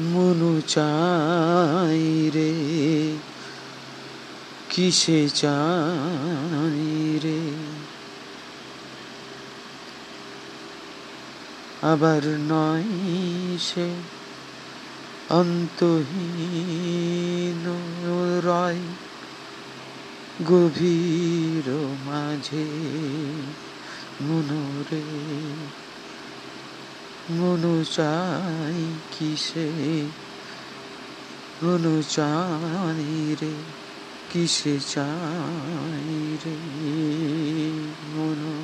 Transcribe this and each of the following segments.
মনু চাই রে কিসে চাই রে? আবার নয় সে অন্তহীন রয় গভীর মাঝে মনোরে মনু চাই কিসে? মনু চাই রে, কিসে চাই রে? মনু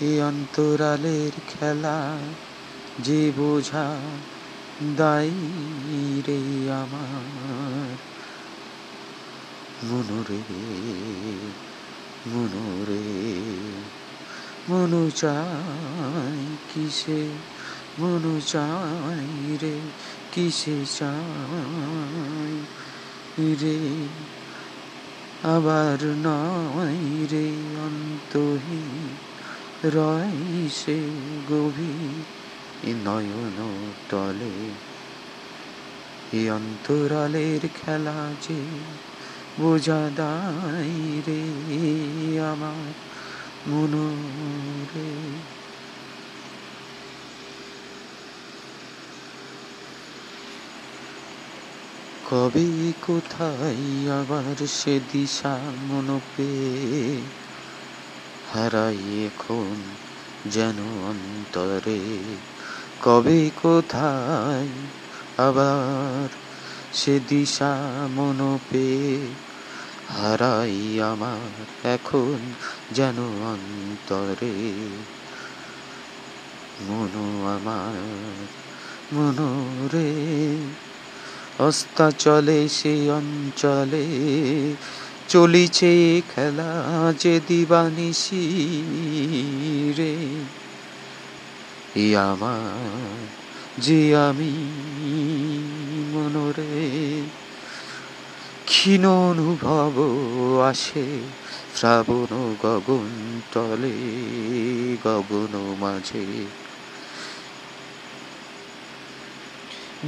এই অন্তরালের খেলা যে বোঝা দাই রে আমার মনুরে মনুরে মনু চাই কিসে, মনু চাই রে কিসে চাই রে? আবার নয় রে অন্তহীন রয় সে গভীর নয়ন টলে এই অন্তরালের খেলা যে বোঝা দাই রে আমার মনোরে। কবে কোথায় আবার সে দিশা মন পেয়ে হারাই এখন যেন অন্তরে? কবে কোথায় আবার সে দিশা মন পেয়ে হারাই আমার এখন যেন অন্তরে। মনো আমার মনোরে অস্তা চলে সে অঞ্চলে চলিছে খেলা যে দিবানিসি রে। আমার যে আমি মনোরে ক্ষীণ অনুভব আসে শ্রাবণ গগন তলে, গগন মাঝে।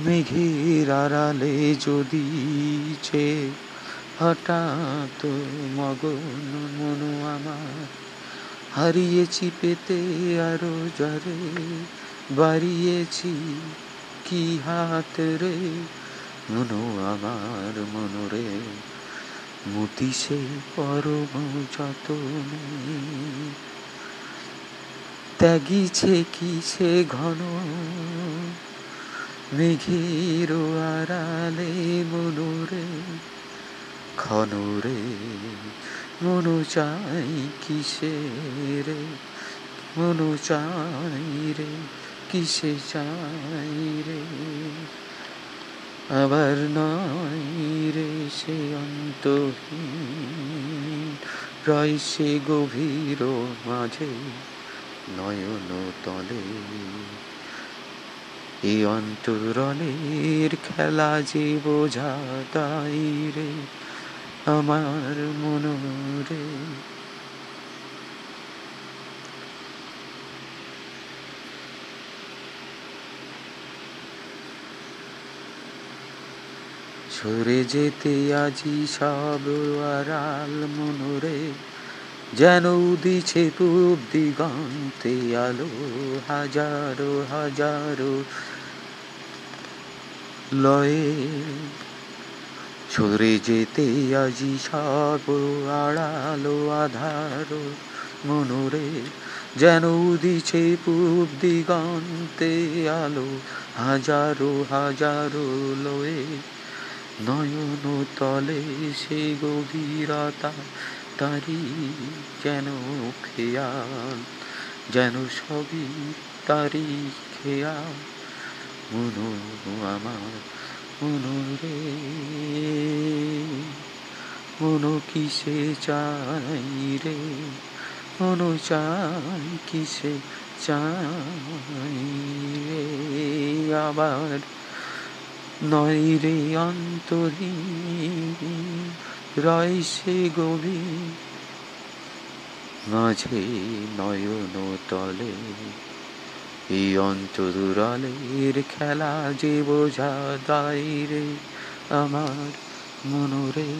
মেঘের আড়ালে যদি হঠাৎ মগন মনো আমার হারিয়েছি পেতে আরও জরে, বাড়িয়েছি কি হাত রে? মনো আমার মনোরে মতি সে পরম যতনে। ত্যাগিছে কি সে ঘন, মেঘের আড়ালে মনোরে, ক্ষণরে মনু চাই কিসে রে মনু চাই রে, কিসে চাই রে? আবার নয় রে সে অন্তহীন, রয় সে গভীর মাঝে নয়ন তলে। এই অন্তরলের খেলা যে বোঝা তাই রে আমার মনোরে সরে যেতে আজি সব আড়াল মনোরে যেন উদিছে পূব দিগন্তে আলো, হাজারো হাজারো লয়ে। সরে যেতে আজি সব আড়ালো আধারো মনোরে, যেন উদিছে পূব দিগন্তে আলো, হাজারো হাজারো লয়ে। নয়ন তলে সে গভীরতা তারি যেন খেয়াল, যেন সবই তারি খেয়াল। মনো আমার মনো রে মনো কিসে চাই রে? মনো চাই কিসে চাই রে? আবার নয় রে অন্তহীন রয় সে গভীর মাঝে নয়ন তলে এই অন্তরালের খেলা যে বোঝা দায় রে আমার মনরে।